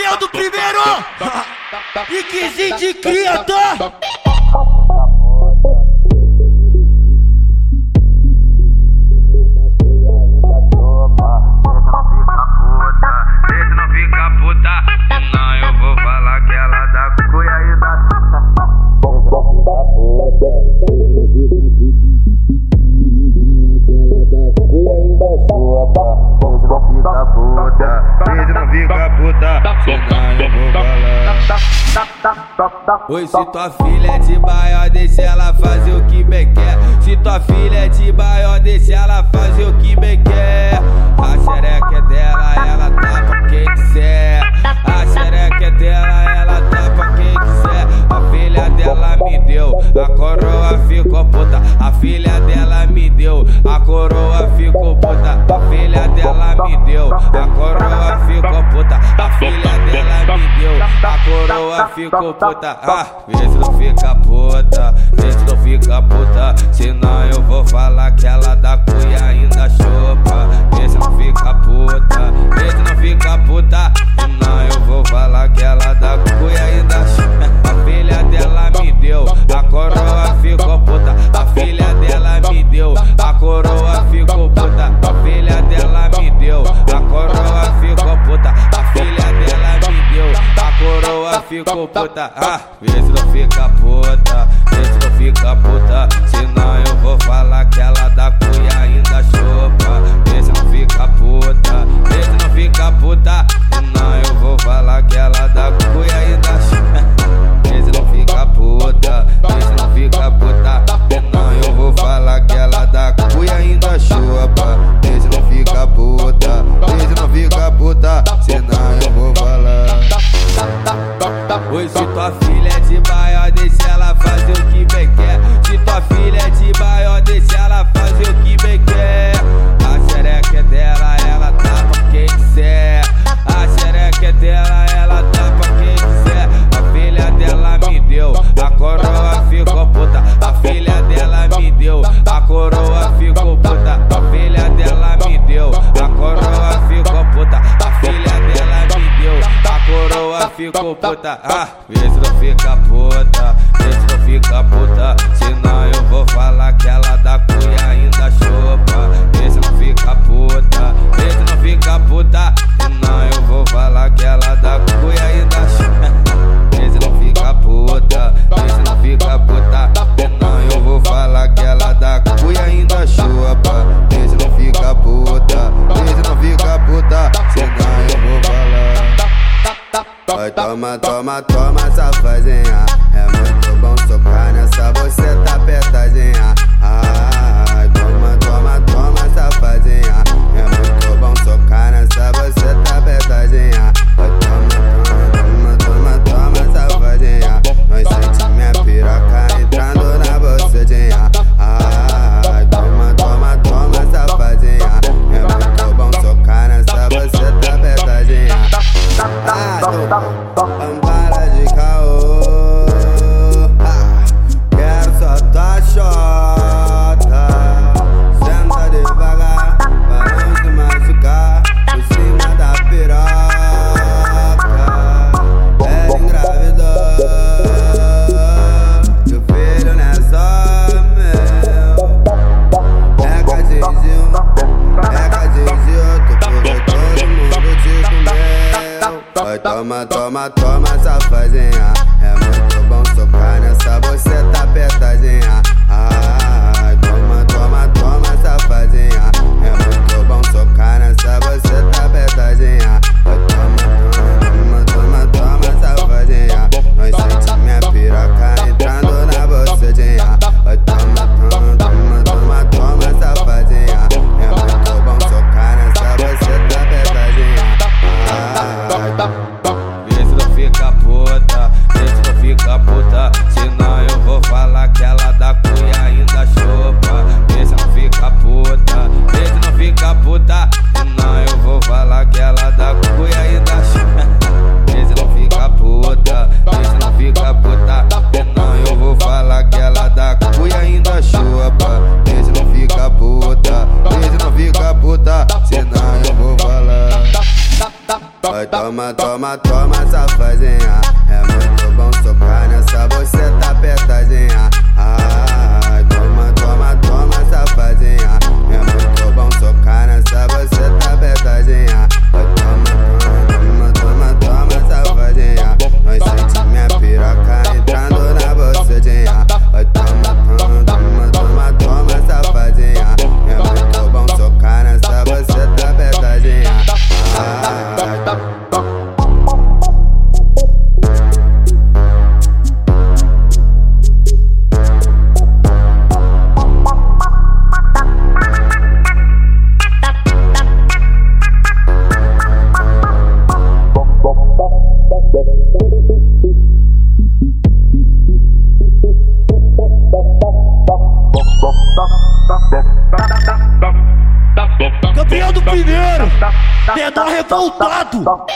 Bateu do primeiro! E que de criador! tá? Oi, se tua filha é de maior, deixa ela fazer o que bem quer. Se tua filha é de maior, deixa ela fazer a coroa ficou puta. Ah, vê se não fica puta, vê se não fica puta. Senão eu vou falar que ela da cuia ainda chupa. Vê se não fica Tá puta. Ah, vê se não fica puta. Tá, cortar. Tá. Ah, beleza, não fica, pô. Toma, toma, toma safazinha. É muito bom socar nessa boceta tá apertadinha. toma, toma, toma safazinha. fica puta, se tu fica puta, senão eu vou falar que ela dá cu e ainda chupa. Vê se não fica puta, vê se não fica puta, senão eu vou falar que ela dá cu e ainda chupa. Vê se não fica puta, vê se não fica puta, senão eu vou falar que ela dá cu e ainda chupa. Vê se não fica puta, vê se não fica puta, senão eu vou falar. Vai, toma, toma, toma. was in her Campeão do primeiro, menor revoltado.